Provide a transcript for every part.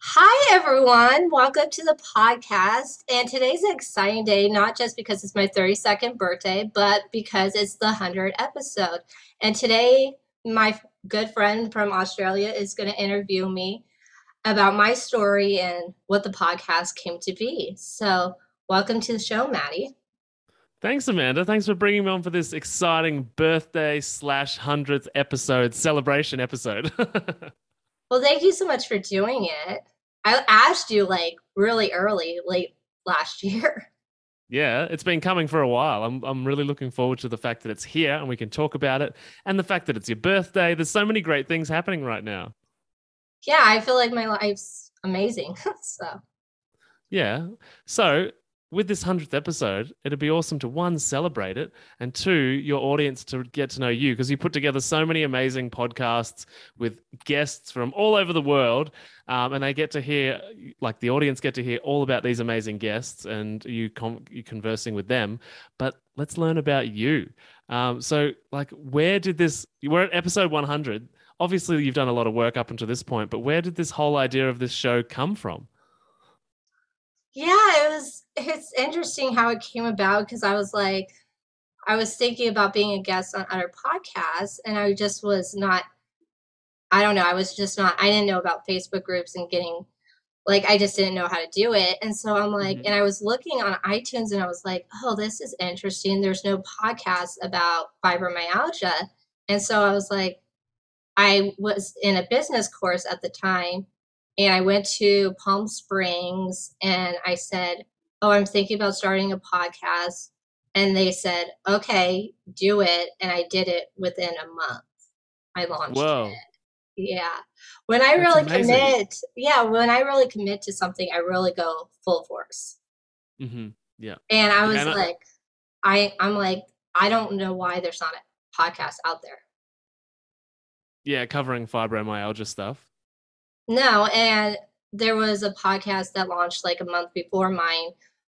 Hi, everyone. Welcome to the podcast. And today's an exciting day, not just because it's my 32nd birthday, but because it's the 100th episode. And today, my good friend from Australia is going to interview me about my story and what the podcast came to be. So, welcome to the show, Maddie. Thanks, Amanda. Thanks for bringing me on for this exciting birthday slash hundredth episode celebration episode. well, thank you so much for doing it. I asked you like really early, late last year. Yeah, it's been coming for a while. I'm I'm really looking forward to the fact that it's here and we can talk about it, and the fact that it's your birthday. There's so many great things happening right now. Yeah, I feel like my life's amazing. so. Yeah. So with this 100th episode, it'd be awesome to one, celebrate it, and two, your audience to get to know you because you put together so many amazing podcasts with guests from all over the world. Um, and they get to hear, like the audience get to hear all about these amazing guests and you, com- you conversing with them. But let's learn about you. Um, so, like, where did this, we're at episode 100. Obviously, you've done a lot of work up until this point, but where did this whole idea of this show come from? Yeah, it was it's interesting how it came about because I was like I was thinking about being a guest on other podcasts and I just was not I don't know, I was just not I didn't know about Facebook groups and getting like I just didn't know how to do it. And so I'm like, mm-hmm. and I was looking on iTunes and I was like, oh, this is interesting. There's no podcast about fibromyalgia. And so I was like, I was in a business course at the time and I went to Palm Springs and I said, Oh, I'm thinking about starting a podcast. And they said, Okay, do it. And I did it within a month. I launched Whoa. it. Yeah. When I That's really amazing. commit, yeah, when I really commit to something, I really go full force. Mm-hmm. Yeah. And I was and like, I, I'm like, I don't know why there's not a podcast out there. Yeah, covering fibromyalgia stuff. No, and there was a podcast that launched like a month before mine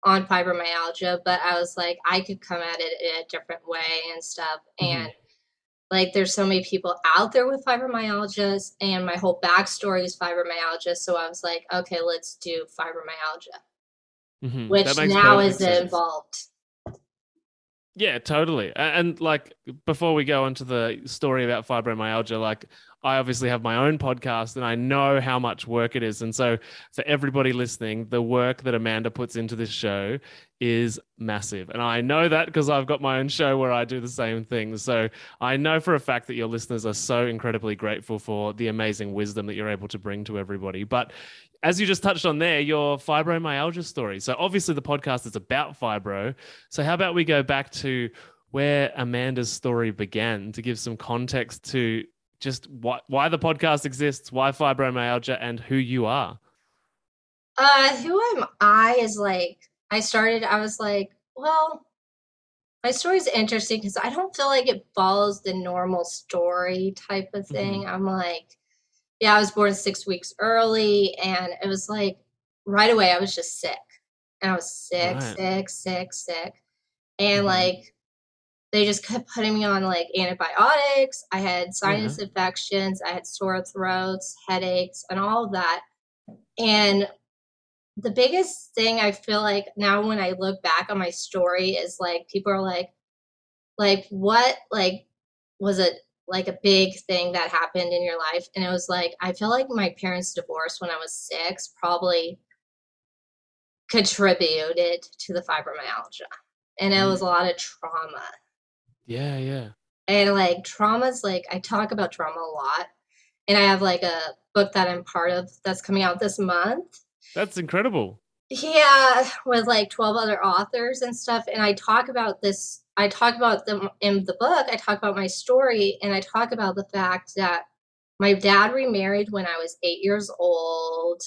on fibromyalgia, but I was like, I could come at it in a different way and stuff. Mm-hmm. And like, there's so many people out there with fibromyalgia, and my whole backstory is fibromyalgia. So I was like, okay, let's do fibromyalgia, mm-hmm. which now is sense. involved. Yeah, totally. And like before we go into the story about fibromyalgia, like I obviously have my own podcast and I know how much work it is. And so, for everybody listening, the work that Amanda puts into this show is massive. And I know that because I've got my own show where I do the same thing. So, I know for a fact that your listeners are so incredibly grateful for the amazing wisdom that you're able to bring to everybody. But as you just touched on there, your fibromyalgia story. So, obviously, the podcast is about fibro. So, how about we go back to where Amanda's story began to give some context to just why, why the podcast exists, why fibromyalgia, and who you are. Uh, who am I is like, I started, I was like, well, my story is interesting because I don't feel like it follows the normal story type of thing. Mm-hmm. I'm like, yeah, I was born six weeks early, and it was like right away, I was just sick. And I was sick, right. sick, sick, sick. And mm-hmm. like they just kept putting me on like antibiotics. I had sinus mm-hmm. infections, I had sore throats, headaches, and all of that. And the biggest thing I feel like now when I look back on my story is like people are like, like what like was it like a big thing that happened in your life? And it was like I feel like my parents' divorce when I was six probably contributed to the fibromyalgia. And it was mm. a lot of trauma yeah, yeah. And like trauma's like I talk about trauma a lot. And I have like a book that I'm part of that's coming out this month. That's incredible. Yeah, with like 12 other authors and stuff. And I talk about this, I talk about them in the book, I talk about my story, and I talk about the fact that my dad remarried when I was eight years old.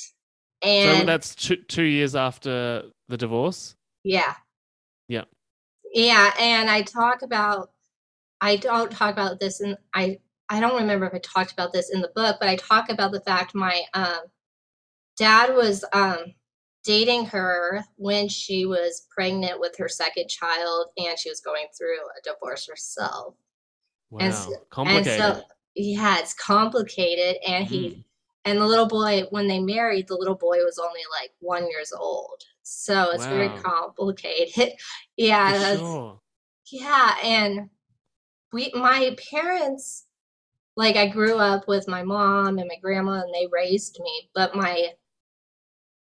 And so that's two, two years after the divorce? Yeah. Yeah. Yeah, and I talk about I don't talk about this and I I don't remember if I talked about this in the book, but I talk about the fact my um, dad was um, dating her when she was pregnant with her second child and she was going through a divorce herself. Wow, and so, complicated. And so, yeah, it's complicated, and he mm. and the little boy when they married the little boy was only like one years old so it's very complicated yeah sure. yeah and we my parents like i grew up with my mom and my grandma and they raised me but my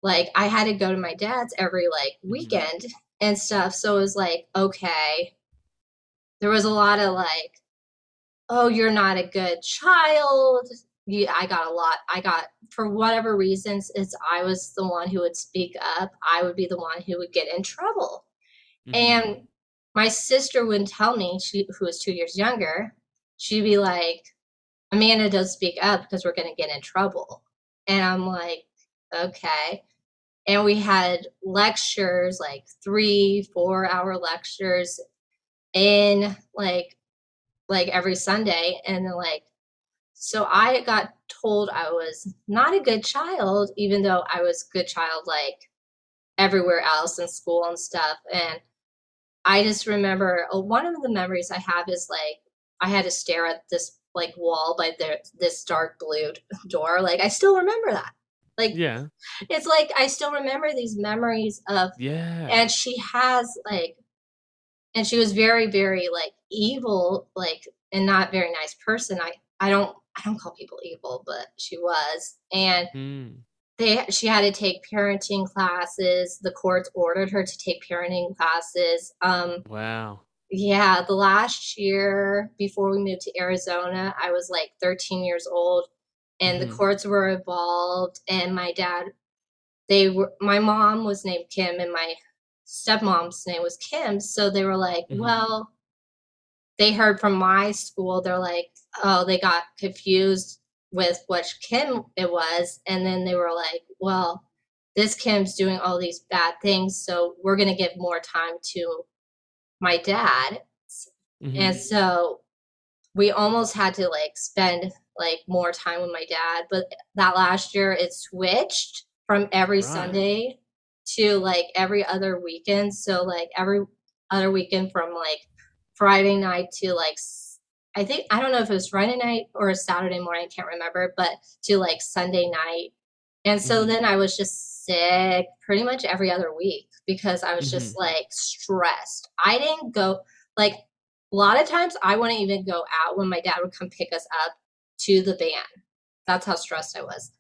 like i had to go to my dad's every like Mhm. weekend and stuff so it was like okay there was a lot of like oh you're not a good child you i got a lot i got for whatever reasons it's i was the one who would speak up i would be the one who would get in trouble Mhm. and my sister wouldn't tell me, she who was two years younger, she'd be like, Amanda does speak up because we're gonna get in trouble. And I'm like, okay. And we had lectures, like three, four hour lectures in like like every Sunday. And then like so I got told I was not a good child, even though I was good child like everywhere else in school and stuff. And I just remember uh, one of the memories I have is like I had to stare at this like wall by the, this dark blue door. Like I still remember that. Like yeah, it's like I still remember these memories of yeah, and she has like and she was very very like evil like and not very nice person. I I don't I don't call people evil, but she was. And Mm. They she had to take parenting classes. The courts ordered her to take parenting classes. Um wow, yeah, the last year before we moved to Arizona, I was like 13 years old and Mhm. the courts were involved and my dad they were my mom was named Kim and my stepmom's name was Kim, so they were like, Mhm. well, they heard from my school, they're like, oh, they got confused with which Kim it was and then they were like, well, this Kim's doing all these bad things, so we're going to give more time to my dad Mhm. and so we almost had to like spend like more time with my dad but that last year it switched from every Right. sunday to like every other weekend so like every other weekend from like friday night to like i think i don't know if it was friday night or saturday morning i can't remember but to like sunday night and so Mhm. then i was just sick pretty much every other week because i was just like stressed i didn't go like a lot of times I wouldn't even go out when my dad would come pick us up to the van. That's how stressed I was.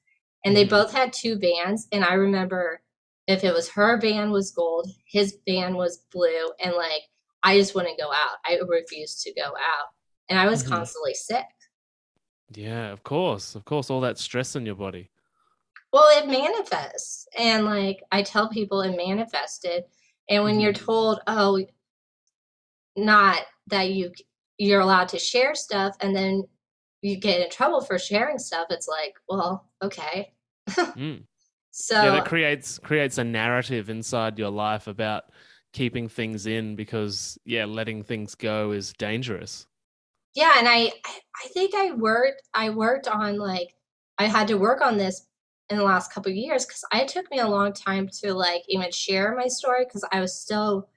And they Mhm. both had two vans and I remember if it was her van was gold, his van was blue, and like I just wouldn't go out. I refused to go out, and I was Mhm. constantly sick. yeah, of course, of course, all that stress in your body. Well, it manifests, and like I tell people, it manifested. And when you're Mhm. told, oh, not that you you're allowed to share stuff, and then you get in trouble for sharing stuff, it's like, well, okay. Mm. So yeah, that creates creates a narrative inside your life about keeping things in because yeah, letting things go is dangerous. Yeah, and I I think I worked I worked on like I had to work on this in the last couple of years because it took me a long time to like even share my story because I was still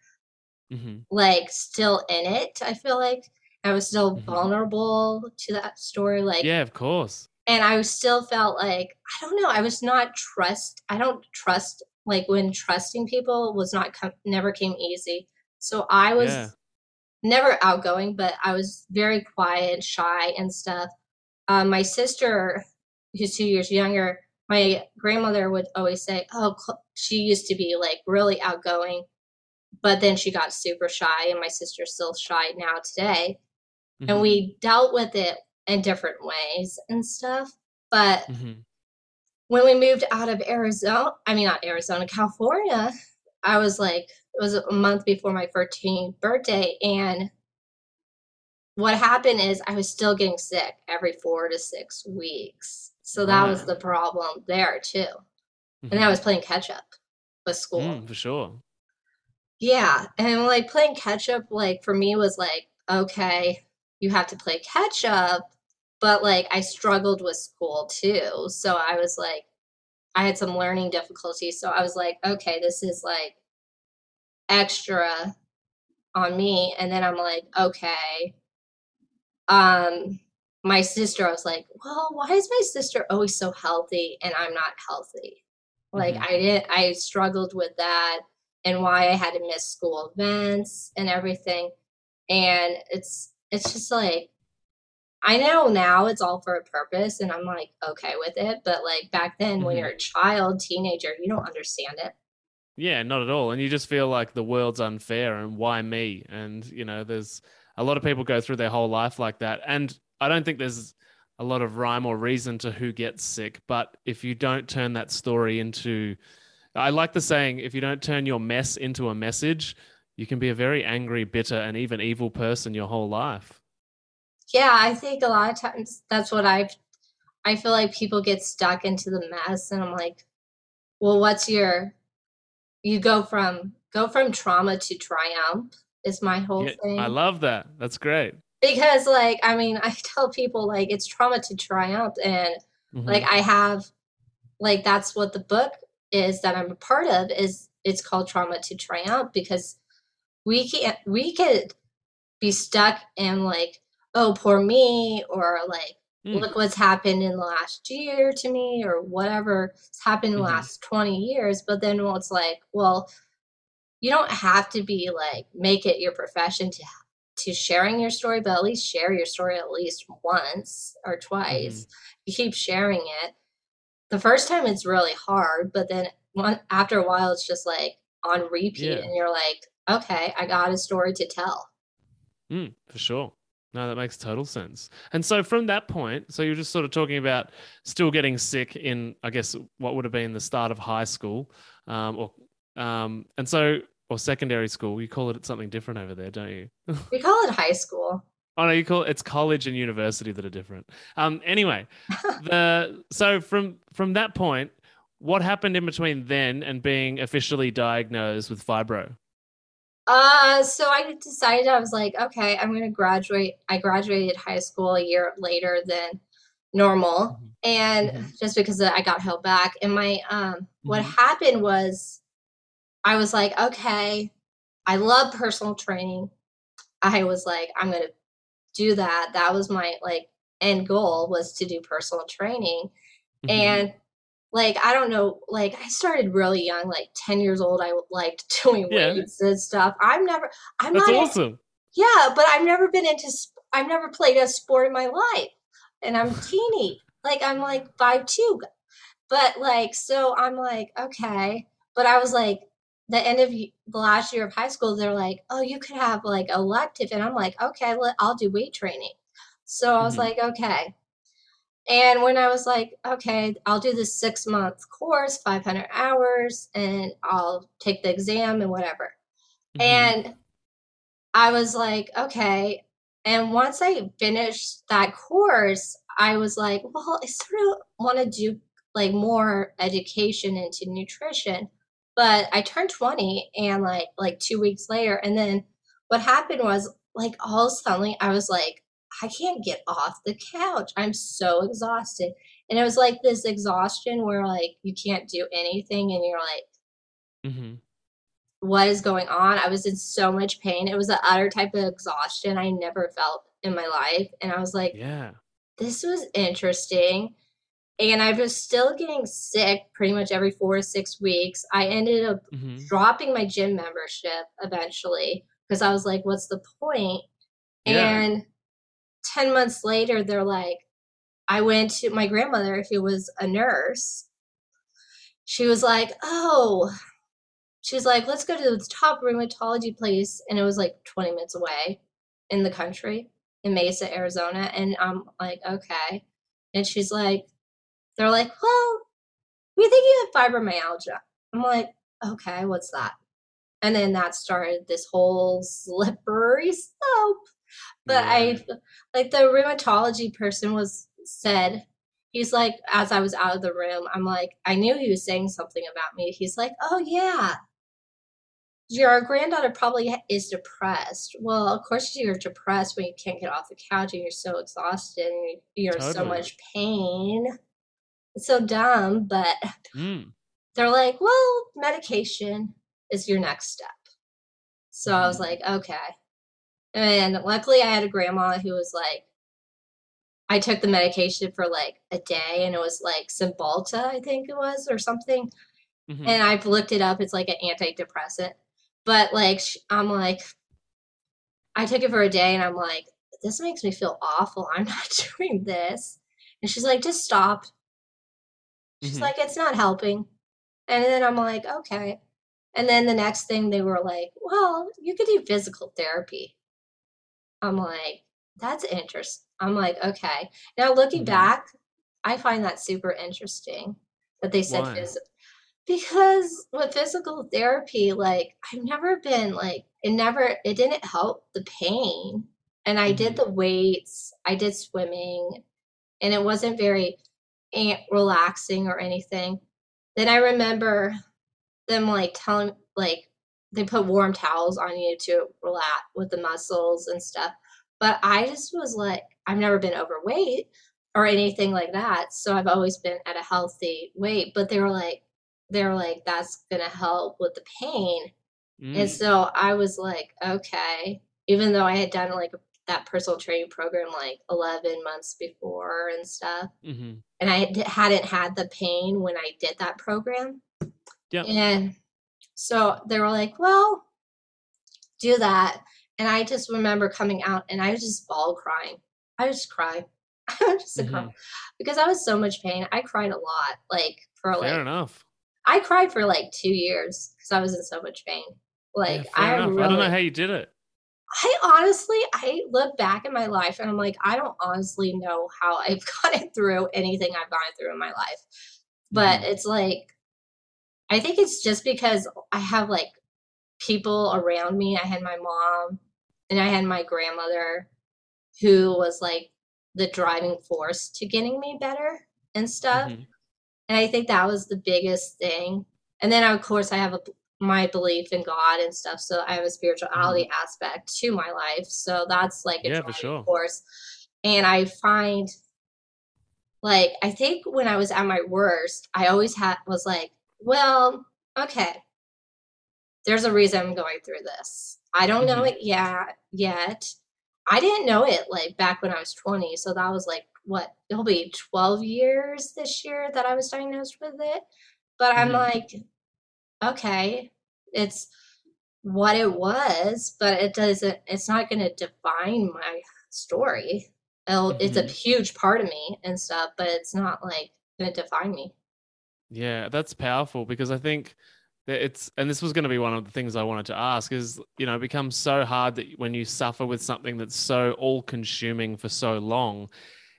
mm-hmm. like still in it. I feel like I was still Mhm. vulnerable to that story, like, Yeah, of course. and I still felt like I don't know. I was not trust. I don't trust like when trusting people was not com- never came easy. So I was Yeah. Never outgoing, but I was very quiet, shy, and stuff. Um, my sister, who's two years younger, my grandmother would always say, "Oh, she used to be like really outgoing, but then she got super shy, and my sister's still shy now today." And Mhm. we dealt with it in different ways and stuff. But Mhm. when we moved out of Arizona, I mean not Arizona, California, I was like it was a month before my 13th birthday and what happened is I was still getting sick every 4 to 6 weeks. So that was the problem there too. And I Mhm. was playing catch up with school. Mm, for sure. Yeah, and like playing catch up, like for me was like, okay, you have to play catch up, but like I struggled with school too. So I was like, I had some learning difficulties. So I was like, okay, this is like extra on me. And then I'm like, okay, um, my sister, I was like, well, why is my sister always so healthy and I'm not healthy? Like Mhm. I didn't I struggled with that and why I had to miss school events and everything. And it's it's just like I know now it's all for a purpose and I'm like okay with it, but like back then when Mhm. you're a child, teenager, you don't understand it. Yeah, not at all. And you just feel like the world's unfair and why me? And, you know, there's a lot of people go through their whole life like that. And I don't think there's a lot of rhyme or reason to who gets sick. But if you don't turn that story into, I like the saying, if you don't turn your mess into a message, you can be a very angry, bitter, and even evil person your whole life. Yeah, I think a lot of times that's what I've I feel like people get stuck into the mess and I'm like, well, what's your you go from go from trauma to triumph is my whole Yeah, thing. I love that. That's great. because like I mean, I tell people like it's trauma to triumph and Mhm. like I have like that's what the book is that I'm a part of is it's called Trauma to Triumph because we can't we could be stuck in like, oh poor me or like Mm. look what's happened in the last year to me or whatever's happened in the Mhm. last 20 years but then well, it's like well you don't have to be like make it your profession to to sharing your story but at least share your story at least once or twice you keep sharing it the first time it's really hard but then one after a while it's just like on repeat Yeah. and you're like okay i got a story to tell Mm, for sure. No, that makes total sense. And so from that point, so you're just sort of talking about still getting sick in, I guess, what would have been the start of high school, um, or um, and so or secondary school. You call it something different over there, don't you? we call it high school Oh no, you call it, it's college and university that are different. Um, anyway, the so from from that point, what happened in between then and being officially diagnosed with fibro? Uh, so I decided I was like, okay, I'm gonna graduate. I graduated high school a year later than normal, Mhm. and Mhm. just because I got held back. And my um, what Mhm. happened was, I was like, okay, I love personal training. I was like, I'm gonna do that. That was my like end goal was to do personal training, Mhm. and like I don't know, like I started really young, like 10 years old. I liked doing Yeah. weights and stuff. I'm never, I'm That's not, awesome. yeah, but I've never been into, I've never played a sport in my life, and I'm teeny, like I'm like five two, but like so I'm like okay, but I was like the end of the last year of high school, they're like, oh, you could have like elective, and I'm like okay, I'll do weight training. So I was Mhm. like okay. And when I was like, okay, I'll do this six month course, 500 hours, and I'll take the exam and whatever. Mhm. And I was like, okay. And once I finished that course, I was like, well, I sort of want to do like more education into nutrition. But I turned 20 and like like 2 weeks later and then what happened was like all suddenly I was like I can't get off the couch. I'm so exhausted. And it was like this exhaustion where like you can't do anything and you're like mm-hmm. what is going on? I was in so much pain. It was the other type of exhaustion I never felt in my life. And I was like, Yeah. this was interesting. And I was still getting sick pretty much every four to six weeks. I ended up Mhm. dropping my gym membership eventually because I was like, what's the point? Yeah. And 10 months later, they're like, I went to my grandmother, who was a nurse. She was like, oh, she's like, let's go to the top rheumatology place. And it was like 20 minutes away in the country in Mesa, Arizona. And I'm like, okay. And she's like, they're like, well, we think you have fibromyalgia. I'm like, okay, what's that? And then that started this whole slippery slope. But Yeah. I, like, the rheumatology person was said, he's like, as I was out of the room, I'm like, I knew he was saying something about me. He's like, oh, yeah, your granddaughter probably is depressed. Well, of course you're depressed when you can't get off the couch and you're so exhausted and you're in so much pain. It's so dumb, but Mm. they're like, well, medication is your next step. So I was Mhm. like, okay. And luckily I had a grandma who was like, I took the medication for like a day and it was like Cymbalta, I think it was, or something. Mm-hmm. And I've looked it up. It's like an antidepressant. But like, I'm like, I took it for a day and I'm like, this makes me feel awful. I'm not doing this. And she's like, just stop. She's mm-hmm. like, it's not helping. And then I'm like, okay. And then the next thing they were like, well, you could do physical therapy. I'm like, that's interesting. I'm like, okay. Now looking mm-hmm. back, I find that super interesting that they said phys- because with physical therapy, like I've never been like it never it didn't help the pain. And I mm-hmm. did the weights, I did swimming, and it wasn't very relaxing or anything. Then I remember them like telling like they put warm towels on you to relax with the muscles and stuff. But I just was like, I've never been overweight or anything like that. So I've always been at a healthy weight. But they were like, they were like, that's gonna help with the pain. Mm. And so I was like, okay. Even though I had done like that personal training program like 11 months before and stuff. Mm-hmm. And I hadn't had the pain when I did that program. Yeah. And so they were like, well, do that. And I just remember coming out and I was just ball crying. I just cried. I was just mm-hmm. because I was so much pain. I cried a lot, like for fair like. Fair enough. I cried for like two years because I was in so much pain. Like yeah, I, really, I don't know how you did it. I honestly, I look back in my life and I'm like, I don't honestly know how I've gotten through anything I've gone through in my life. But mm. it's like, I think it's just because I have like people around me. I had my mom and I had my grandmother who was like the driving force to getting me better and stuff. Mm-hmm. And I think that was the biggest thing. And then, of course, I have a my belief in God and stuff. So I have a spirituality mm-hmm. aspect to my life. So that's like a yeah, for sure. force. And I find like I think when I was at my worst, I always had was like, well, okay. There's a reason I'm going through this. I don't mm-hmm. know it yet yet. I didn't know it like back when I was 20. So that was like what it'll be 12 years this year that I was diagnosed with it. But I'm mm-hmm. like, okay, it's what it was, but it doesn't, it's not going to define my story. Mm-hmm. It's a mm-hmm. huge part of me and stuff, but it's not like going to define me. Yeah, that's powerful because I think that it's, and this was going to be one of the things I wanted to ask is, you know, it becomes so hard that when you suffer with something that's so all consuming for so long,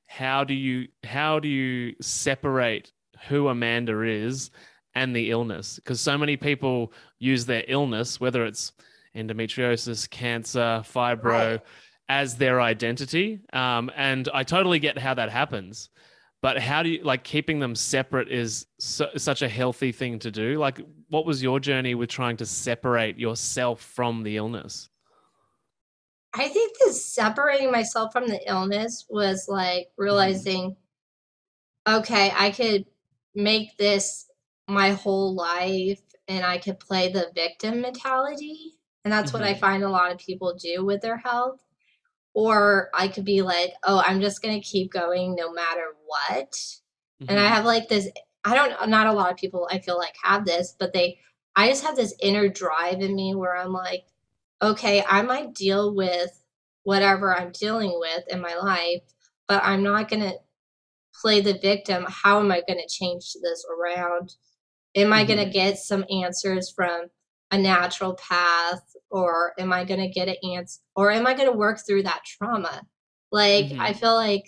how do you, how do you separate who Amanda is and the illness because so many people use their illness, whether it's endometriosis, cancer, fibro, right. as their identity. Um, and I totally get how that happens. But how do you like keeping them separate is so, such a healthy thing to do? Like, what was your journey with trying to separate yourself from the illness? I think the separating myself from the illness was like mm-hmm. realizing, okay, I could make this my whole life and I could play the victim mentality. And that's mm-hmm. what I mm-hmm. find a lot of people do with their health. Or I could be like, oh, I'm just going to keep going no matter what. Mm-hmm. And I mm-hmm. have like this, I don't, not a lot of people I feel like have this, but they, I just have this inner drive in me where I'm like, okay, I might deal with whatever I'm dealing with in my life, but I'm not going to play the victim. How am I going to change this around? Am I mm-hmm. going to get some answers from a naturopath or am I going to get an answer or am I going to work through that trauma? Like mm-hmm. I feel like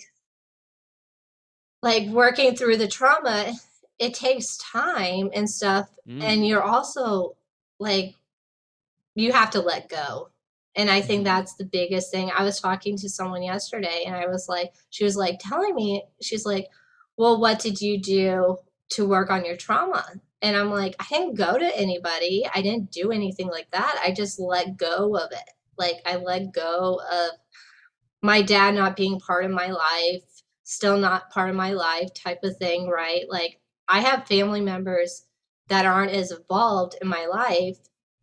like working through the trauma it takes time and stuff mm. and you're also like you have to let go. And I think mm-hmm. that's the biggest thing. I was talking to someone yesterday and I was like she was like telling me she's like, "Well, what did you do to work on your trauma?" And I'm like, I didn't go to anybody. I didn't do anything like that. I just let go of it. Like I let go of my dad not being part of my life, still not part of my life type of thing, right? Like I have family members that aren't as involved in my life,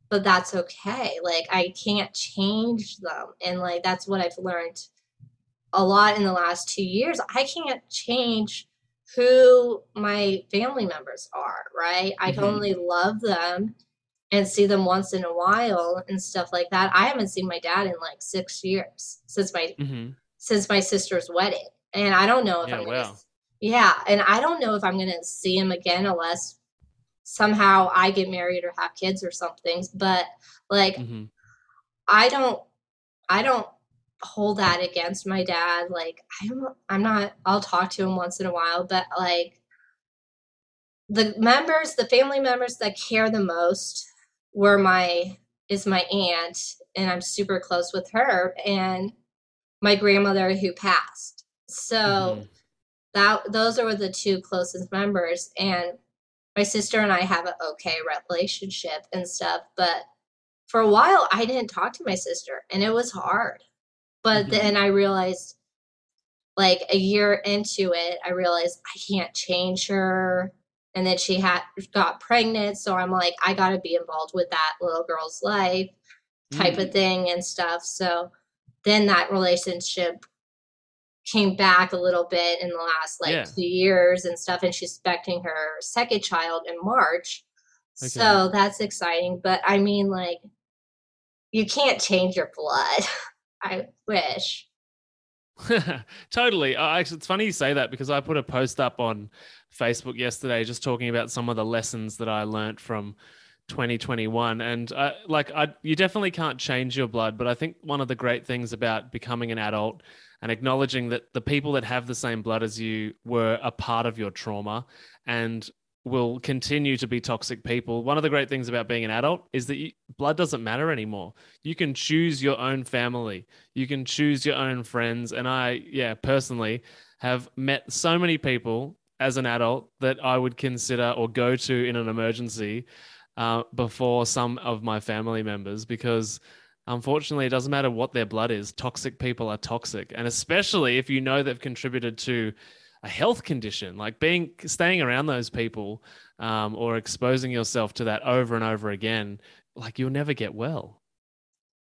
but that's okay. Like I can't change them. And like that's what I've learned a lot in the last two years, I can't change who my family members are, right? I can Mhm. only love them and see them once in a while and stuff like that. I haven't seen my dad in like six years since my hmm since my sister's wedding. And I don't know if Yeah, I'm gonna wow. yeah, and I don't know if I'm gonna see him again unless somehow I get married or have kids or something. But like hmm I don't I don't hold that against my dad. Like I'm I'm not I'll talk to him once in a while, but like the members, the family members that care the most were my is my aunt and I'm super close with her and my grandmother who passed. So Mhm. that those are the two closest members and my sister and I have an okay relationship and stuff, but for a while I didn't talk to my sister and it was hard. But Mhm. then I realized like a year into it, I realized I can't change her. And then she had got pregnant, so I'm like, I gotta be involved with that little girl's life type Mm. of thing and stuff. So then that relationship came back a little bit in the last like Yeah. two years and stuff, and she's expecting her second child in March. Okay. So that's exciting. But I mean, like, you can't change your blood. I wish. totally. It's funny you say that because I put a post up on Facebook yesterday just talking about some of the lessons that I learnt from 2021 and uh, like I you definitely can't change your blood but I think one of the great things about becoming an adult and acknowledging that the people that have the same blood as you were a part of your trauma and will continue to be toxic people. One of the great things about being an adult is that you, blood doesn't matter anymore. You can choose your own family. You can choose your own friends and I yeah, personally have met so many people as an adult that I would consider or go to in an emergency uh, before some of my family members because unfortunately it doesn't matter what their blood is toxic people are toxic and especially if you know they've contributed to a health condition like being staying around those people um, or exposing yourself to that over and over again like you'll never get well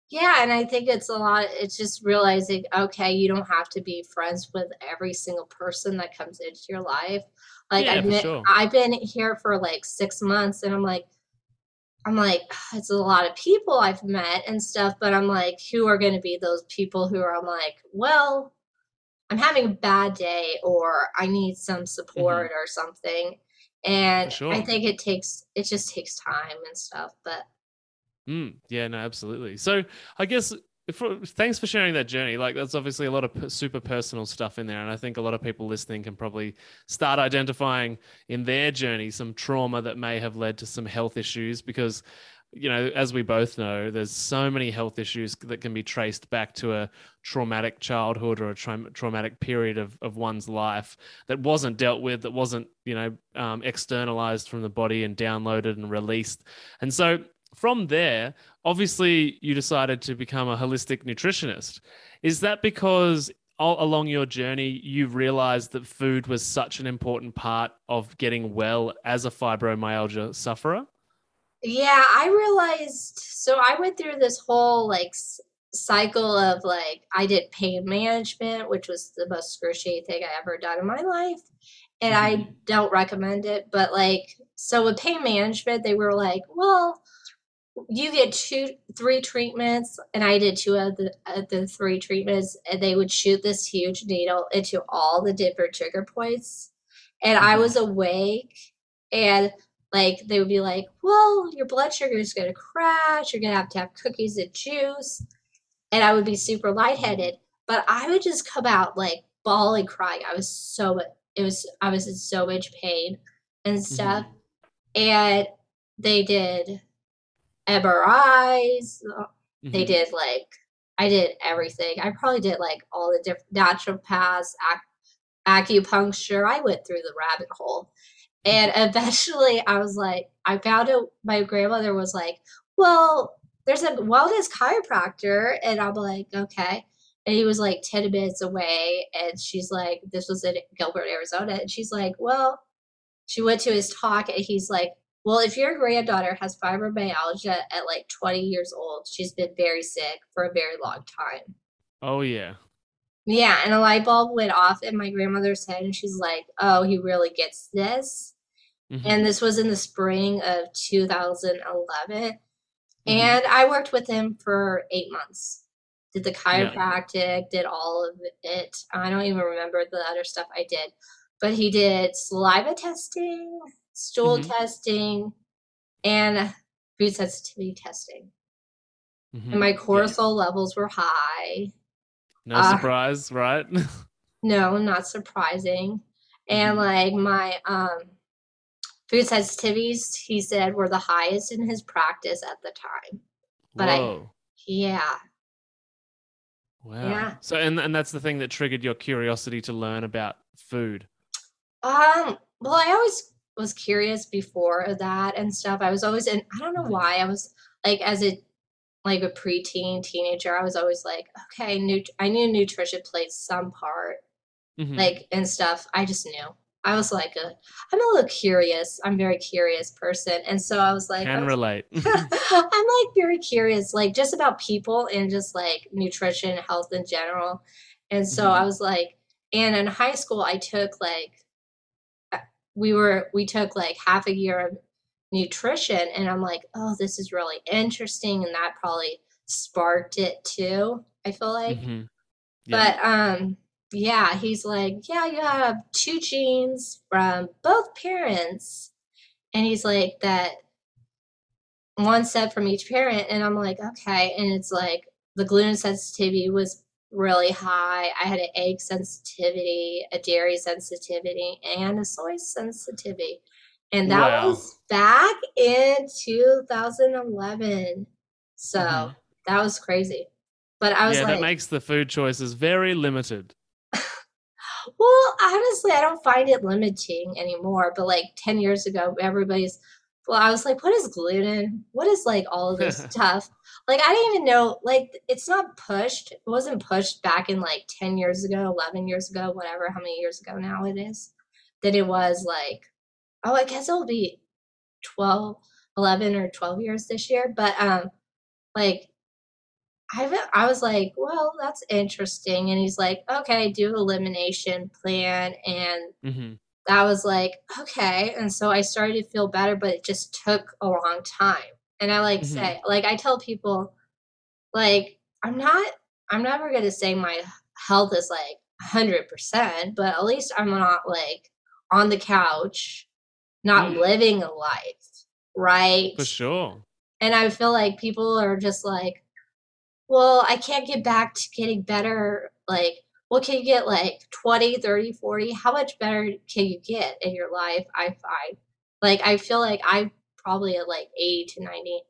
Yeah, and I think it's a lot it's just realizing, okay, you don't have to be friends with every single person that comes into your life. Like Yeah, I've been, sure. I've been here for like six months and I'm like I'm like, it's a lot of people I've met and stuff, but I'm like, who are gonna be those people who are I'm like, well, I'm having a bad day or I need some support or something. And sure. I think it takes it just takes time and stuff. But Mm, yeah, no, absolutely. So I guess for, thanks for sharing that journey. Like that's obviously a lot of p- super personal stuff in there, and I think a lot of people listening can probably start identifying in their journey some trauma that may have led to some health issues because. You know, as we both know, there's so many health issues that can be traced back to a traumatic childhood or a tra- traumatic period of, of one's life that wasn't dealt with, that wasn't, you know, um, externalized from the body and downloaded and released. And so from there, obviously you decided to become a holistic nutritionist. Is that because all along your journey you realized that food was such an important part of getting well as a fibromyalgia sufferer? Yeah, I realized so I went through this whole like s- cycle of like I did pain management, which was the most excruciating thing I ever done in my life. And I don't recommend it, but like so with pain management, they were like, "Well, you get two three treatments." And I did two of the of the three treatments, and they would shoot this huge needle into all the different trigger points. And I Mhm. was awake and like they would be like, "Well, your blood sugar is going to crash. You're going to have to have cookies and juice," and I would be super lightheaded. But I would just come out like bawling, crying. I was so it was I was in so much pain and stuff. And they did MRIs. They Mhm. did like I did everything. I probably did like all the different naturopaths, ac- acupuncture. I went through the rabbit hole. And eventually I was like, I found out my grandmother was like, well, there's a wellness chiropractor. And I'm like, okay. And he was like 10 minutes away. And she's like, this was in Gilbert, Arizona. And she's like, well, she went to his talk and he's like, well, if your granddaughter has fibromyalgia at like 20 years old, she's been very sick for a very long time. Oh yeah. Yeah, and a light bulb went off in my grandmother's head, and she's like, "Oh, he really gets this." Mhm. And this was in the spring of 2011, Mhm. and I worked with him for eight months. Did the Yeah. chiropractic, did all of it. I don't even remember the other stuff I did, but he did saliva testing, stool Mhm. testing, and food sensitivity testing. And my Yeah. cortisol levels were high. No Uh, surprise, right? no, not surprising. And Mhm. like my um food sensitivities, he said were the highest in his practice at the time. But I yeah, Wow. yeah. So and and that's the thing that triggered your curiosity to learn about food. Um, well, I always was curious before that and stuff. I was always in I don't know why. I was like as a like a preteen teenager, I was always like, okay, nut- I knew nutrition played some part, Mhm. like and stuff. I just knew. I was like a I'm a little curious. I'm a very curious person. And so I was like, Can okay. relate. I'm like very curious, like just about people and just like nutrition, health in general. And so I Mhm. was like, and in high school, I took like, uh, we were, we took like half a year of nutrition. And I'm like, oh, this is really interesting. And that probably sparked it too, I feel like. Mhm. Yeah. But um, yeah, he's like, yeah, you have two genes from both parents. And he's like, that one set from each parent and i'm like okay and it's like the gluten sensitivity was really high i had an egg sensitivity a dairy sensitivity and a soy sensitivity and that Wow. was back in 2011 so Mhm. that was crazy but i was Yeah, that makes the food choices very limited. Well, honestly, I don't find it limiting anymore. But like 10 years ago, everybody's, well, I was like, what is gluten? What is like all of this stuff? Like, I didn't even know, like, it's not pushed. It wasn't pushed back in like 10 years ago, 11 years ago, whatever, how many years ago now it is, that it was like, oh, I guess it'll be 12, 11 or 12 years this year. But, um, like, I I was like, well, that's interesting. And he's like, okay, do elimination plan. And hmm that was like, okay. And so I started to feel better, but it just took a long time. And I like Mhm. say, like, I tell people, like, I'm not, I'm never going to say my health is like 100%, but at least I'm not like on the couch, not Mm. living a life. Right. For sure. And I feel like people are just like, well, I can't get back to getting better. Like, what can you get? Like 20, 30, 40? How much better can you get in your life? I find. Like, I feel like I'm probably at like 80 to 90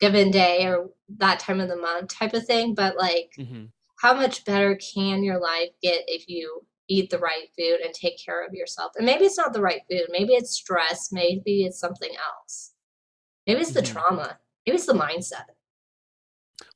given day or that time of the month type of thing. But like, hmm how much better can your life get if you eat the right food and take care of yourself? And maybe it's not the right food. Maybe it's stress. Maybe it's something else. Maybe it's the Mhm. trauma. Maybe it's the mindset.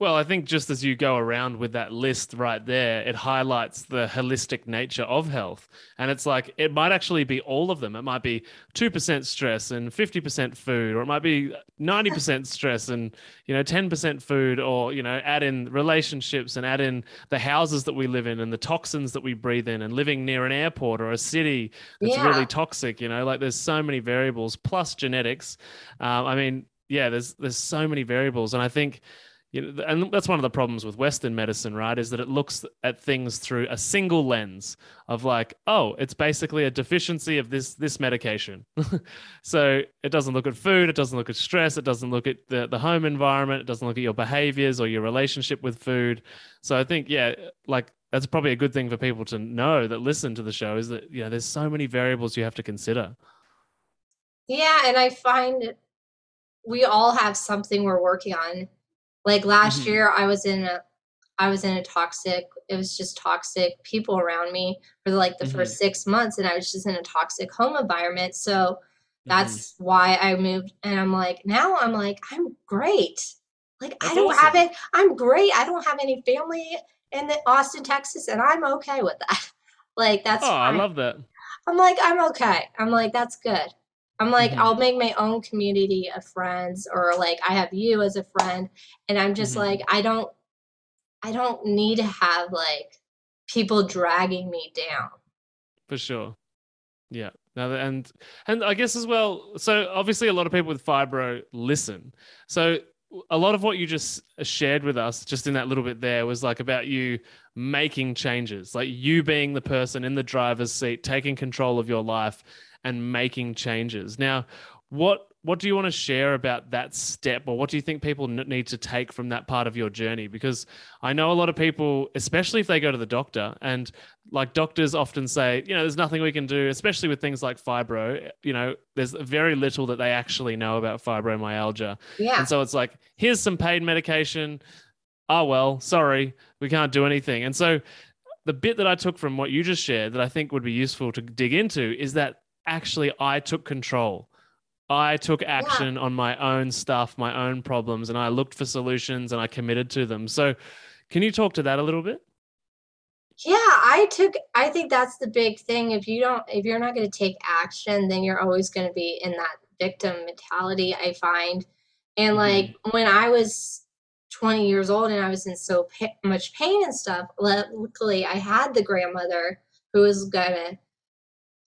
Well, I think just as you go around with that list right there, it highlights the holistic nature of health. And it's like, it might actually be all of them. It might be 2% stress and 50% food, or it might be 90% stress and, you know, 10% food, or, you know, add in relationships and add in the houses that we live in and the toxins that we breathe in and living near an airport or a city that's Yeah. really toxic, you know, like there's so many variables plus genetics. Um, I mean, yeah, there's there's so many variables. And I think you know, and that's one of the problems with Western medicine, right? Is that it looks at things through a single lens of like, oh, it's basically a deficiency of this this medication. so it doesn't look at food, it doesn't look at stress, it doesn't look at the, the home environment, it doesn't look at your behaviors or your relationship with food. So I think, yeah, like that's probably a good thing for people to know that listen to the show is that you know there's so many variables you have to consider. Yeah, and I find we all have something we're working on. Like last Mhm. year I was in a I was in a toxic it was just toxic people around me for like the Mhm. first 6 months and I was just in a toxic home environment. So Mm-hmm. that's why I moved and I'm like now I'm like I'm great. Like I don't have it. I'm great. I don't have any family in the Austin, Texas and I'm okay with that. Like that's Oh, I love that. I'm like, I'm okay. I'm like, that's good. I'm like, Mhm. I'll make my own community of friends, or like I have you as a friend, and I'm just Mhm. like, I don't, I don't need to have like people dragging me down. For sure. Yeah. Now, and and I guess as well. So obviously, a lot of people with fibro listen. So a lot of what you just shared with us, just in that little bit there, was like about you making changes, like you being the person in the driver's seat, taking control of your life and making changes. Now, what what do you want to share about that step or what do you think people need to take from that part of your journey? Because i know a lot of people especially if they go to the doctor and like doctors often say you know there's nothing we can do especially with things like fibro you know there's very little that they actually know about fibromyalgia. Yeah. And so it's like here's some pain medication. Oh well sorry we can't do anything. And so the bit that i took from what you just shared that i think would be useful to dig into is that actually i took control I took action yeah. on my own stuff, my own problems, and I looked for solutions and I committed to them. So, can you talk to that a little bit? Yeah, I took I think that's the big thing. If you don't if you're not going to take action, then you're always going to be in that victim mentality, I find. And mm-hmm. like when I was 20 years old and I was in so pa- much pain and stuff, luckily I had the grandmother who was going to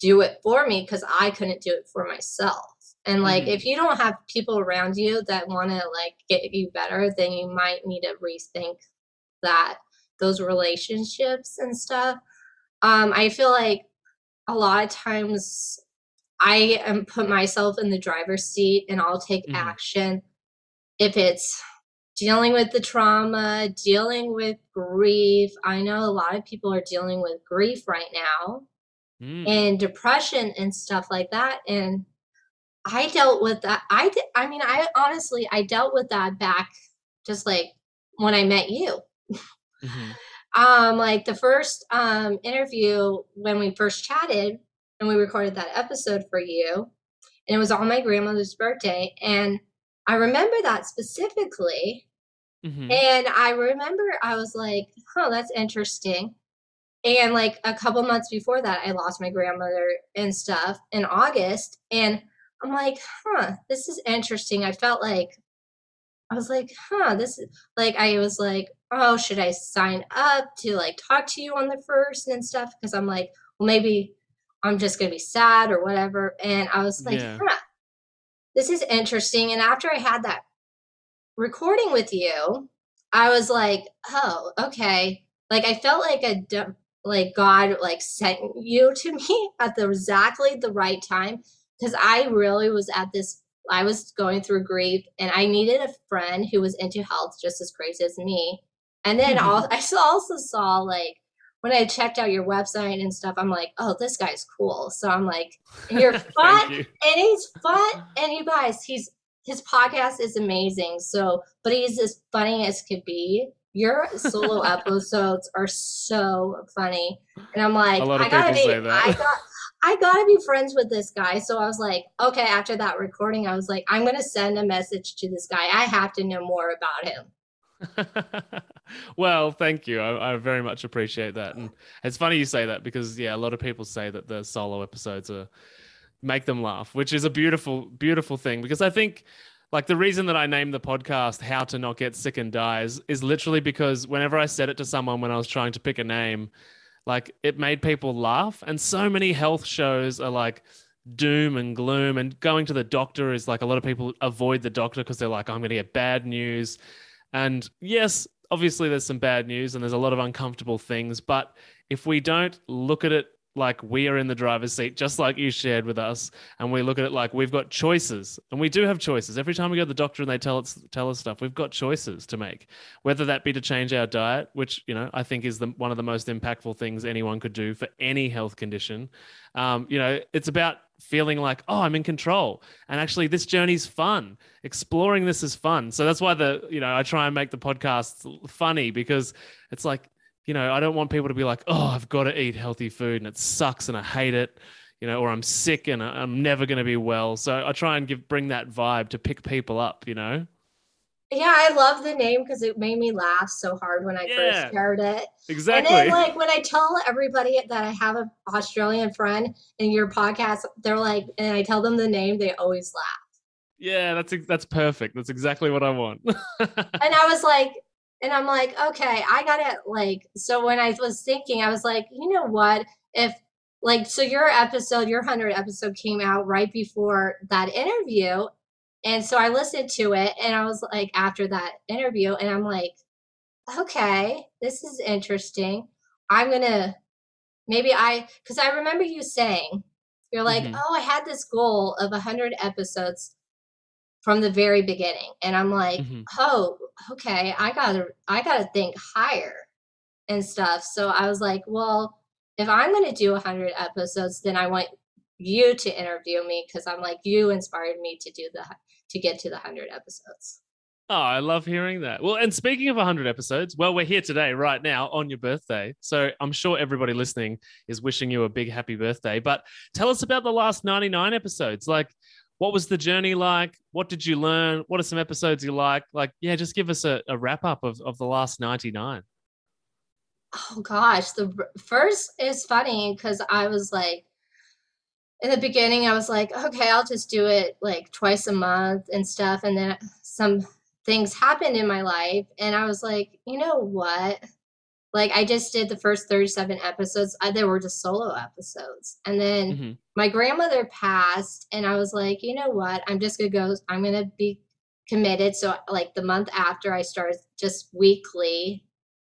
do it for me because I couldn't do it for myself. And like, mm-hmm. if you don't have people around you that want to like get you better, then you might need to rethink that those relationships and stuff. Um, I feel like a lot of times I am put myself in the driver's seat and I'll take mm-hmm. action if it's dealing with the trauma, dealing with grief. I know a lot of people are dealing with grief right now mm. and depression and stuff like that. And I dealt with that. I did, I mean, I honestly, I dealt with that back just like when I met you. Mm-hmm. um, like the first um interview when we first chatted and we recorded that episode for you, and it was on my grandmother's birthday, and I remember that specifically. Mm-hmm. And I remember I was like, "Oh, that's interesting." And like a couple months before that, I lost my grandmother and stuff in August, and I'm like, huh, this is interesting. I felt like, I was like, huh, this is like, I was like, oh, should I sign up to like talk to you on the first and stuff? Because I'm like, well, maybe I'm just going to be sad or whatever. And I was like, yeah. huh, this is interesting. And after I had that recording with you, I was like, oh, okay. Like I felt like a like God like sent you to me at the exactly the right time because I really was at this I was going through grief and I needed a friend who was into health just as crazy as me. And then mm-hmm. all, I also saw like when I checked out your website and stuff, I'm like, oh, this guy's cool. So I'm like, you're fun you. and he's fun. And you guys, he's his podcast is amazing. So, but he's as funny as could be. Your solo episodes are so funny. And I'm like, I gotta be, I got I gotta be friends with this guy. So I was like, okay, after that recording, I was like, I'm gonna send a message to this guy. I have to know more about him. well, thank you. I, I, very much appreciate that. And it's funny you say that because yeah, a lot of people say that the solo episodes are make them laugh, which is a beautiful, beautiful thing. Because I think like the reason that I named the podcast How to Not Get Sick and Die is, is literally because whenever I said it to someone when I was trying to pick a name, like it made people laugh. And so many health shows are like doom and gloom. And going to the doctor is like a lot of people avoid the doctor because they're like, I'm going to get bad news. And yes, obviously there's some bad news and there's a lot of uncomfortable things. But if we don't look at it like we are in the driver's seat, just like you shared with us, and we look at it like we've got choices, and we do have choices. Every time we go to the doctor and they tell us tell us stuff, we've got choices to make. Whether that be to change our diet, which you know I think is the one of the most impactful things anyone could do for any health condition. Um, you know, it's about feeling like oh i'm in control and actually this journey's fun exploring this is fun so that's why the you know i try and make the podcast funny because it's like you know, I don't want people to be like, oh, I've got to eat healthy food and it sucks and I hate it, you know, or I'm sick and I'm never going to be well. So I try and give bring that vibe to pick people up, you know. Yeah, I love the name because it made me laugh so hard when I yeah, first heard it. Exactly. And then, like, when I tell everybody that I have an Australian friend in your podcast, they're like, and I tell them the name, they always laugh. Yeah, that's that's perfect. That's exactly what I want. and I was like, and I'm like, okay, I got it. like. So when I was thinking, I was like, you know what? If like, so your episode, your hundred episode came out right before that interview, and so I listened to it, and I was like, after that interview, and I'm like, okay, this is interesting. I'm gonna maybe I because I remember you saying you're like, Mhm. oh, I had this goal of 100 episodes from the very beginning. And I'm like, Mhm. oh, okay, I gotta I gotta think higher and stuff. So I was like, well, if I'm gonna do 100 episodes, then I want you to interview me because I'm like, you inspired me to do the to get to the 100 episodes. Oh, I love hearing that. Well, and speaking of 100 episodes, well, we're here today, right now, on your birthday. So I'm sure everybody listening is wishing you a big happy birthday. But tell us about the last 99 episodes. Like, what was the journey like? What did you learn? What are some episodes you like? Like, yeah, just give us a, a wrap up of, of the last 99. Oh gosh, the first is funny because I was like, in the beginning, I was like, okay, I'll just do it like twice a month and stuff. And then some things happened in my life, and I was like, you know what? Like, I just did the first 37 episodes. I, they were just solo episodes. And then Mhm. My grandmother passed, and I was like, you know what? I'm just gonna go, I'm gonna be committed. So, like, the month after, I started just weekly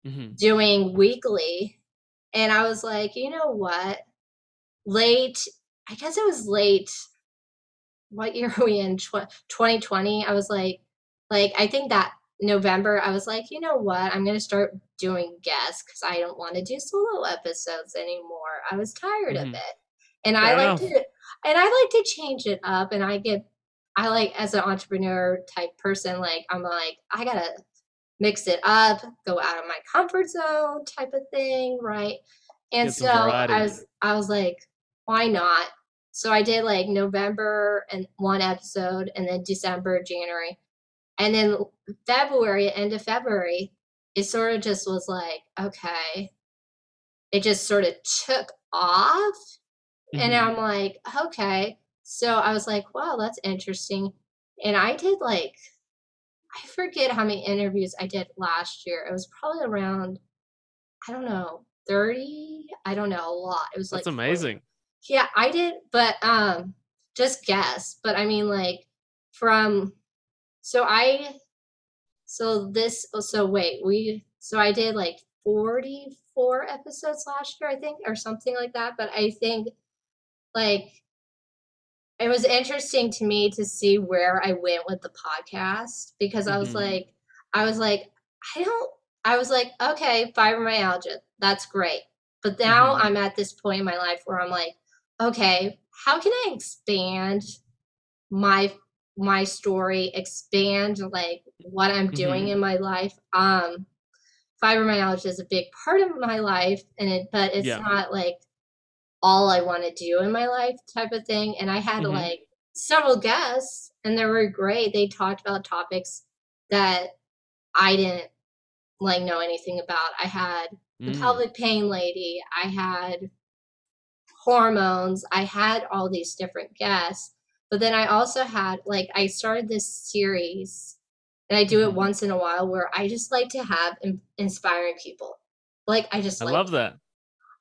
Mhm. doing weekly and i was like you know what late i guess it was late what year are we in 2020 i was like like i think that november i was like you know what i'm going to start doing guests because i don't want to do solo episodes anymore i was tired Mhm. of it and i like enough. to and i like to change it up and i get i like as an entrepreneur type person like i'm like i gotta mix it up, go out of my comfort zone type of thing, right? And Get so. I was I was like, why not? So I did like November and one episode and then December, January. And then February, end of February, it sort of just was like, okay. It just sort of took off. And Mhm. I'm like, okay. So I was like, wow, that's interesting. And I did like, I forget how many interviews I did last year. It was probably around, I don't know, 30. I don't know, a lot. It was That's like 40. amazing. Yeah, I did, but um, just guess. But I mean, like, from, so I, so this, oh, so wait, we, so I did like 44 episodes last year, I think, or something like that. But I think, like, it was interesting to me to see where I went with the podcast because I was Mhm. like, I was like, I don't, I was like, okay, fibromyalgia, that's great. But now Mhm. I'm at this point in my life where I'm like, okay, how can I expand my my story, expand like what I'm doing Mhm. in my life? Um, fibromyalgia is a big part of my life, and it, but it's Yeah. not like all I want to do in my life type of thing. And I had Mhm. like several guests, and they were great. They talked about topics that I didn't like know anything about. I had the Mm. pelvic pain lady. I had hormones. I had all these different guests. But then I also had like I started this series and I do it Mhm. once in a while where I just like to have in- inspiring people. Like I just I like love that.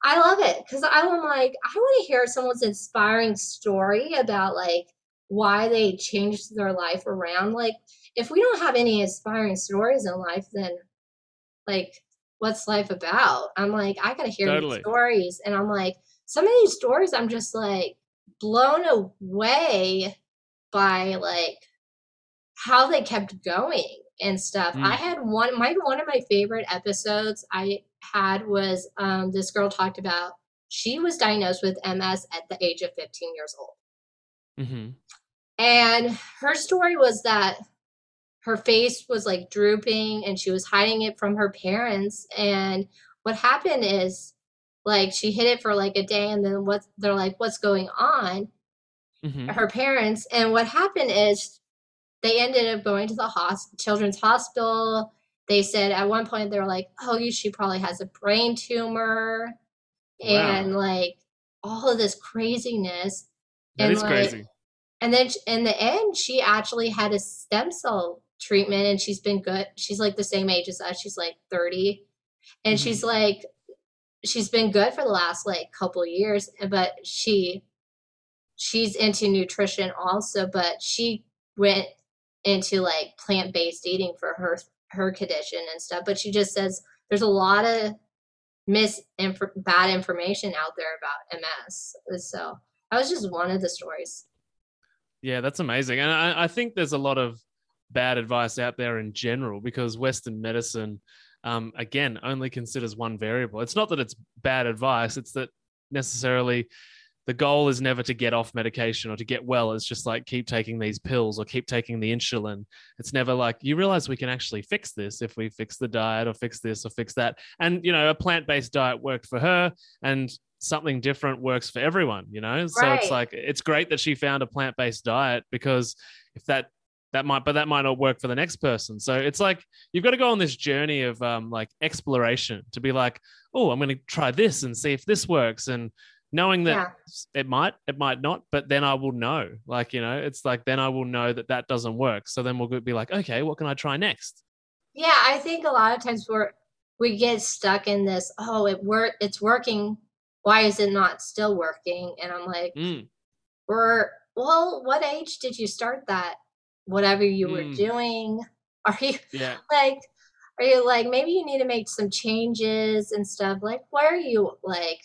I love it because I'm like, I want to hear someone's inspiring story about like why they changed their life around. Like, if we don't have any inspiring stories in life, then like, what's life about? I'm like, I gotta hear Totally. these stories, and I'm like, some of these stories, I'm just like blown away by like how they kept going and stuff. I Mm. had one my one of my favorite episodes I had was um this girl talked about she was diagnosed with MS at the age of 15 years old. hmm And her story was that her face was like drooping and she was hiding it from her parents and what happened is like she hid it for like a day and then what they're like what's going on hmm her parents and what happened is they ended up going to the hos- children's hospital they said at one point they were like oh she probably has a brain tumor and like all of this craziness That and is like crazy. and then in the end she actually had a stem cell treatment and she's been good. She's like the same age as us. She's like 30. And Mhm. she's like she's been good for the last like couple years, but she she's into nutrition also, but she went into like plant-based eating for her her condition and stuff. But she just says there's a lot of mis bad information out there about MS. So that was just one of the stories. Yeah, that's amazing. And I, I think there's a lot of bad advice out there in general because Western medicine, um, again, only considers one variable. It's not that it's bad advice, it's that necessarily the goal is never to get off medication or to get well. It's just like keep taking these pills or keep taking the insulin. It's never like you realize we can actually fix this if we fix the diet or fix this or fix that. And, you know, a plant based diet worked for her and something different works for everyone, you know? So Right. it's like, it's great that she found a plant based diet because if that, that might, but that might not work for the next person. So it's like you've got to go on this journey of um, like exploration to be like, oh, I'm going to try this and see if this works. And knowing that Yeah. it might it might not but then i will know like you know it's like then i will know that that doesn't work so then we'll be like okay what can i try next Yeah, I think a lot of times we're we get stuck in this, oh, it work it's working. Why is it not still working? And I'm like, Mm, we're well, what age did you start that? Whatever you were Mm. doing. Are you yeah like are you like maybe you need to make some changes and stuff? Like why are you like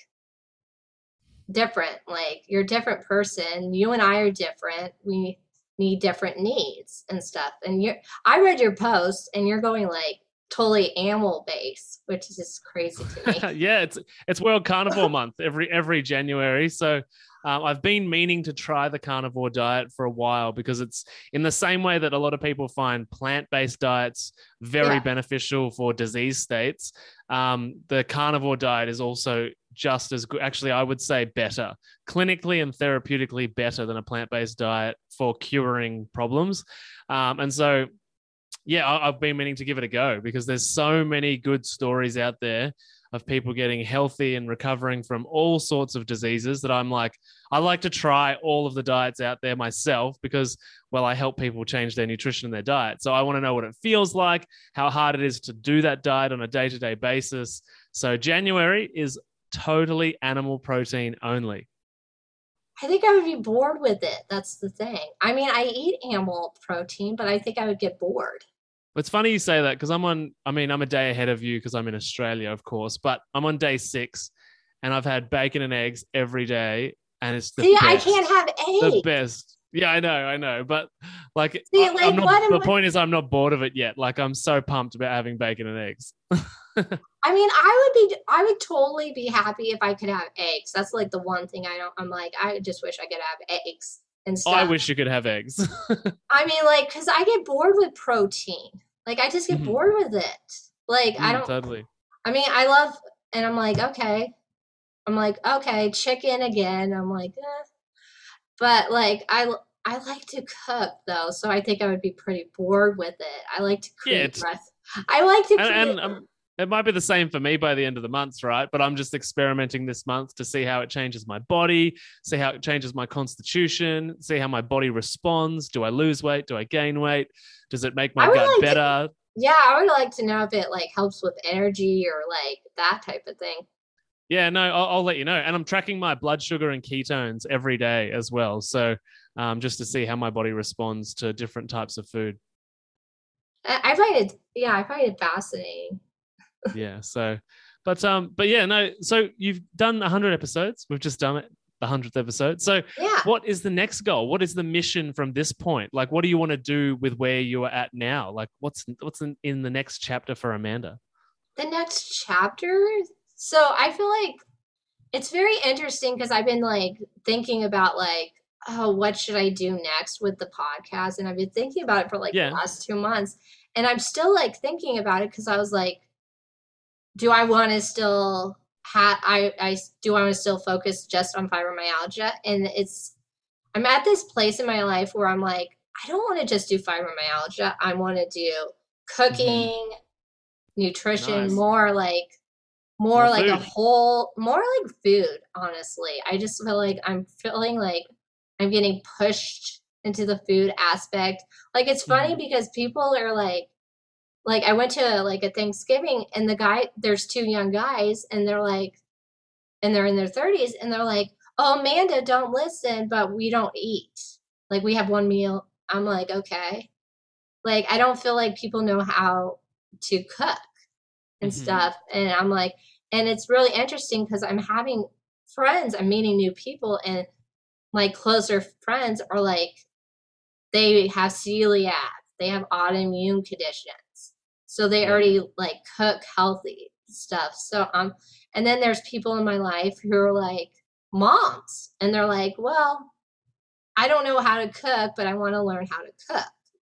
different? Like you're a different person. You and I are different. We need different needs and stuff. And you're I read your post and you're going like totally animal based, which is just crazy to me. yeah it's it's world carnivore month every every january so um, i've been meaning to try the carnivore diet for a while because it's in the same way that a lot of people find plant-based diets very Yeah. beneficial for disease states um, the carnivore diet is also just as good actually i would say better clinically and therapeutically better than a plant-based diet for curing problems um, and so yeah, I- I've been meaning to give it a go because there's so many good stories out there of people getting healthy and recovering from all sorts of diseases that I'm like, I like to try all of the diets out there myself because, well, I help people change their nutrition and their diet. So I want to know what it feels like, how hard it is to do that diet on a day to day basis. So January is totally animal protein only. I think I would be bored with it. That's the thing. I mean, I eat animal protein, but I think I would get bored. It's funny you say that because I'm on, I mean, I'm a day ahead of you because I'm in Australia, of course, but I'm on day six and I've had bacon and eggs every day. And it's the See, best. I can't have eggs. the best. Yeah, I know, I know. But like, See, I- like, not, what the I- point is, I'm not bored of it yet. Like, I'm so pumped about having bacon and eggs. I mean, I would be, I would totally be happy if I could have eggs. That's like the one thing I don't. I'm like, I just wish I could have eggs and stuff. I wish you could have eggs. I mean, like, cause I get bored with protein. Like, I just get Mhm. bored with it. Like, I Mm, don't. totally. I mean, I love, and I'm like, okay. I'm like, okay, chicken again. I'm like, eh. But like, I I like to cook though, so I think I would be pretty bored with it. I like to Yeah, create rest. I like to create. And, and um, it might be the same for me by the end of the month, right? But I'm just experimenting this month to see how it changes my body, see how it changes my constitution, see how my body responds. Do I lose weight? Do I gain weight? Does it make my gut like to- better? yeah, I would like to know if it like helps with energy or like that type of thing. Yeah, no, I'll, I'll let you know. And I'm tracking my blood sugar and ketones every day as well. So um, just to see how my body responds to different types of food. I find it, yeah, I find it fascinating. Yeah. So, but um, but yeah, no. So you've done 100 episodes. We've just done it, the 100th episode. So Yeah. what is the next goal? What is the mission from this point? Like, what do you want to do with where you are at now? Like, what's what's in, in the next chapter for Amanda? the next chapter so i feel like it's very interesting because i've been like thinking about like oh what should i do next with the podcast and i've been thinking about it for like Yeah. the last two months and i'm still like thinking about it because i was like do i want to still have i i do i want to still focus just on fibromyalgia and it's i'm at this place in my life where i'm like i don't want to just do fibromyalgia i want to do cooking nutrition Nice. more like more, More like a whole more like food honestly i just feel like i'm feeling like i'm getting pushed into the food aspect. Like it's funny Mhm. because people are like like I went to like a Thanksgiving and the guy there's two young guys and they're like and they're in their 30s and they're like, "Oh, Amanda, don't listen, but we don't eat. Like we have one meal." I'm like, "Okay." Like I don't feel like people know how to cook and Mhm. stuff and I'm like and it's really interesting cuz I'm having friends, I'm meeting new people and my closer friends are like they have celiac, they have autoimmune conditions. So they already like cook healthy stuff. So um and then there's people in my life who are like moms and they're like, "Well, I don't know how to cook, but I want to learn how to cook."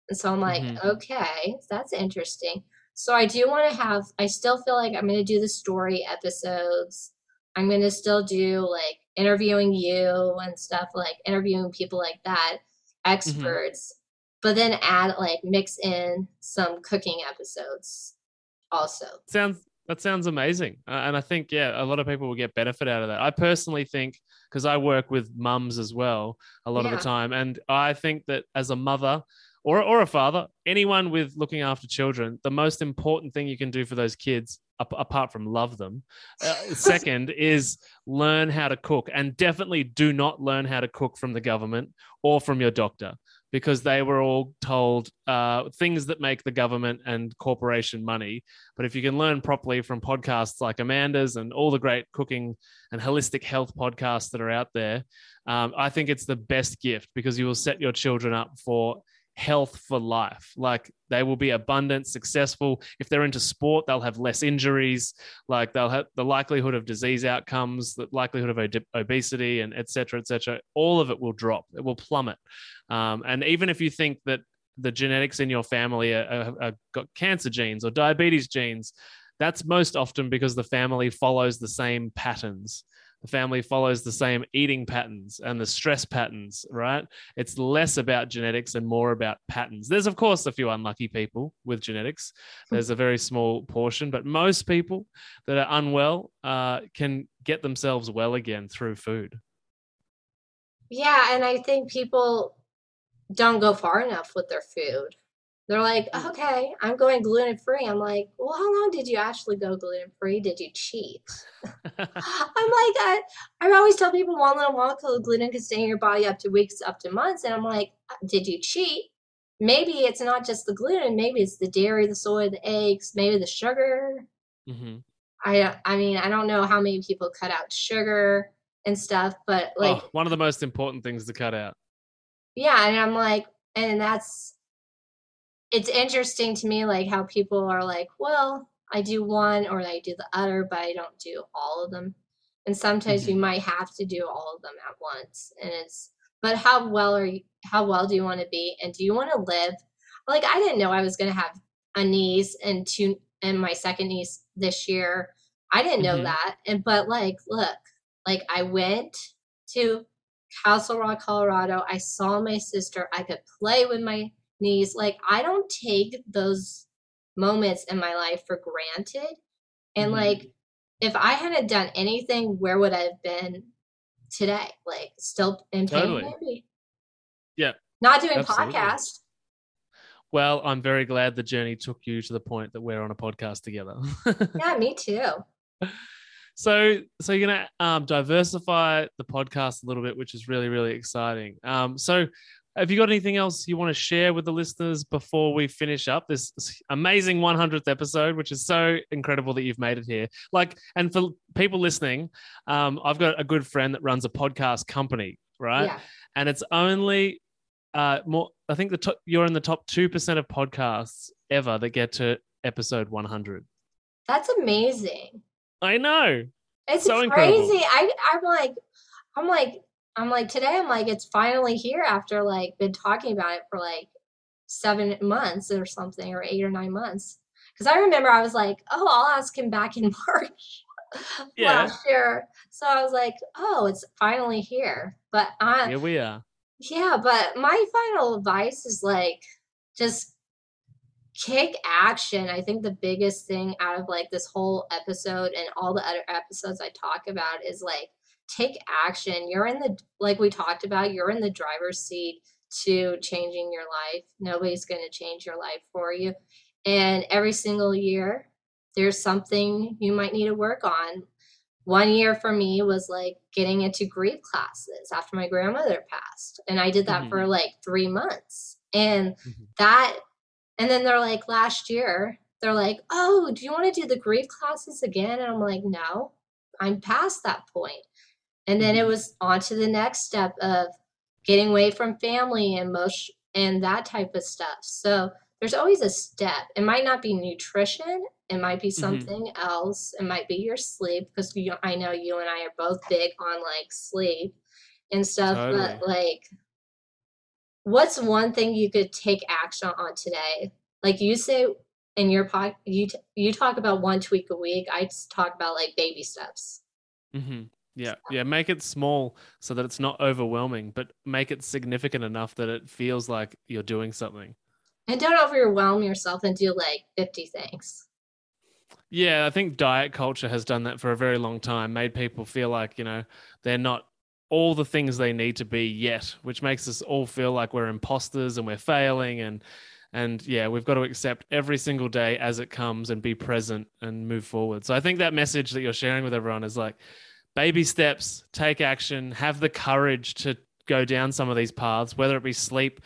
And so I'm like, Mhm. "Okay, that's interesting." So I do want to have I still feel like I'm going to do the story episodes. I'm going to still do like interviewing you and stuff like interviewing people like that, experts. But then add like mix in some cooking episodes also. sounds that sounds amazing uh, and i think yeah a lot of people will get benefit out of that. I personally think because i work with mums as well a lot of the time and i think that as a mother or, or a father anyone with looking after children the most important thing you can do for those kids ap- apart from love them uh, second is learn how to cook and definitely do not learn how to cook from the government or from your doctor because they were all told uh, things that make the government and corporation money. But if you can learn properly from podcasts like Amanda's and all the great cooking and holistic health podcasts that are out there, um, I think it's the best gift because you will set your children up for health for life. Like they will be abundant, successful. If they're into sport, they'll have less injuries. Like they'll have the likelihood of disease outcomes, the likelihood of obesity, and etc. cetera, et cetera. All of it will drop. It will plummet. Um, and even if you think that the genetics in your family are, are, are got cancer genes or diabetes genes, that's most often because the family follows the same patterns. The family follows the same eating patterns and the stress patterns, right? It's less about genetics and more about patterns. There's, of course, a few unlucky people with genetics. There's a very small portion, but most people that are unwell uh, can get themselves well again through food. Yeah, and I think people don't go far enough with their food. They're like, Mm. okay, I'm going gluten free. I'm like, well, how long did you actually go gluten free? Did you cheat? I'm like, I, I always tell people one little molecule of gluten can stay in your body up to weeks, up to months. And I'm like, "Uh, did you cheat? Maybe it's not just the gluten. Maybe it's the dairy, the soy, the eggs, maybe the sugar. hmm I, I mean, I don't know how many people cut out sugar and stuff, but like, oh, one of the most important things to cut out. yeah and i'm like and that's it's interesting to me like how people are like well i do one or i do the other but i don't do all of them and sometimes you might have to do all of them at once and it's but how well are you how well do you want to be and do you want to live like i didn't know i was going to have a niece and two and my second niece this year i didn't know Mhm. that and but like look like i went to Castle Rock, Colorado. I saw my sister. I could play with my niece. Like I don't take those moments in my life for granted. And Mhm. like if I hadn't done anything, where would I have been today? Like still in pain Totally. maybe. Yeah, Not doing absolutely. podcast. Well, I'm very glad the journey took you to the point that we're on a podcast together. Yeah, me too. so, so you're gonna um, diversify the podcast a little bit, which is really, really exciting. Um, so, have you got anything else you want to share with the listeners before we finish up this amazing 100th episode, which is so incredible that you've made it here? Like, and for people listening, um, I've got a good friend that runs a podcast company, right? Yeah. and it's only uh more i think the top you're in the top 2% of podcasts ever that get to episode 100 That's amazing. i know It's So incredible. crazy. I I'm like I'm like I'm like today I'm like it's finally here after like been talking about it for like seven months or something or eight or nine months. Because I remember I was like, oh, I'll ask him back in March Yeah. last year. So I was like, oh, it's finally here. But I here we are yeah, but my final advice is like just kick action. I think the biggest thing out of like this whole episode and all the other episodes I talk about is like take action. You're in the like we talked about, you're in the driver's seat. to changing your life. Nobody's going to change your life for you. And every single year, there's something you might need to work on. One year for me was like getting into grief classes after my grandmother passed. And I did that mm-hmm. for like three months. And mm-hmm. that, and then they're like, last year, they're like, oh, do you want to do the grief classes again? And I'm like, no, I'm past that point. And then it mm-hmm. was on to the next step of getting away from family and most and that type of stuff. So there's always a step. It might not be nutrition. It might be mm-hmm. something mm-hmm. else. It might be your sleep because you, I know you and I are both big on like sleep and stuff. Totally. But like, what's one thing you could take action on today? Like you say in your pod, you t- you talk about one tweak a week. I talk about like baby steps. Mm-hmm. Yeah, yeah. Make it small so that it's not overwhelming, but make it significant enough that it feels like you're doing something. And don't overwhelm yourself and do like 50 things. Yeah, I think diet culture has done that for a very long time, made people feel like, you know, they're not all the things they need to be yet, which makes us all feel like we're imposters and we're failing and and yeah, we've got to accept every single day as it comes and be present and move forward. So I think that message that you're sharing with everyone is like baby steps, take action, have the courage to go down some of these paths, whether it be sleep,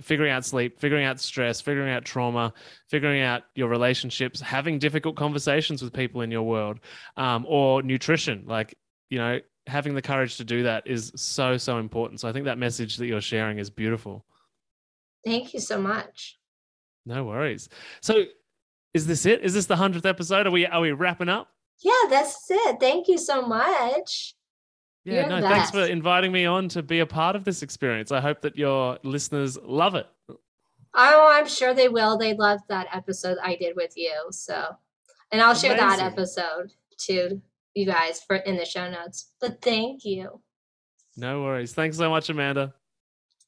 figuring out sleep, figuring out stress, figuring out trauma, figuring out your relationships, having difficult conversations with people in your world, um, or nutrition. Like, you know, having the courage to do that is so, so important. So I think that message that you're sharing is beautiful. Thank you so much. No worries. So is this it? Is this the hundredth episode? Are we are we wrapping up? Yeah, that's it. Thank you so much. Yeah, You're no, thanks for inviting me on to be a part of this experience. I hope that your listeners love it. Oh, I'm sure they will. They loved that episode I did with you. So, and I'll Amazing. share that episode to you guys for in the show notes. But thank you. No worries. Thanks so much, Amanda.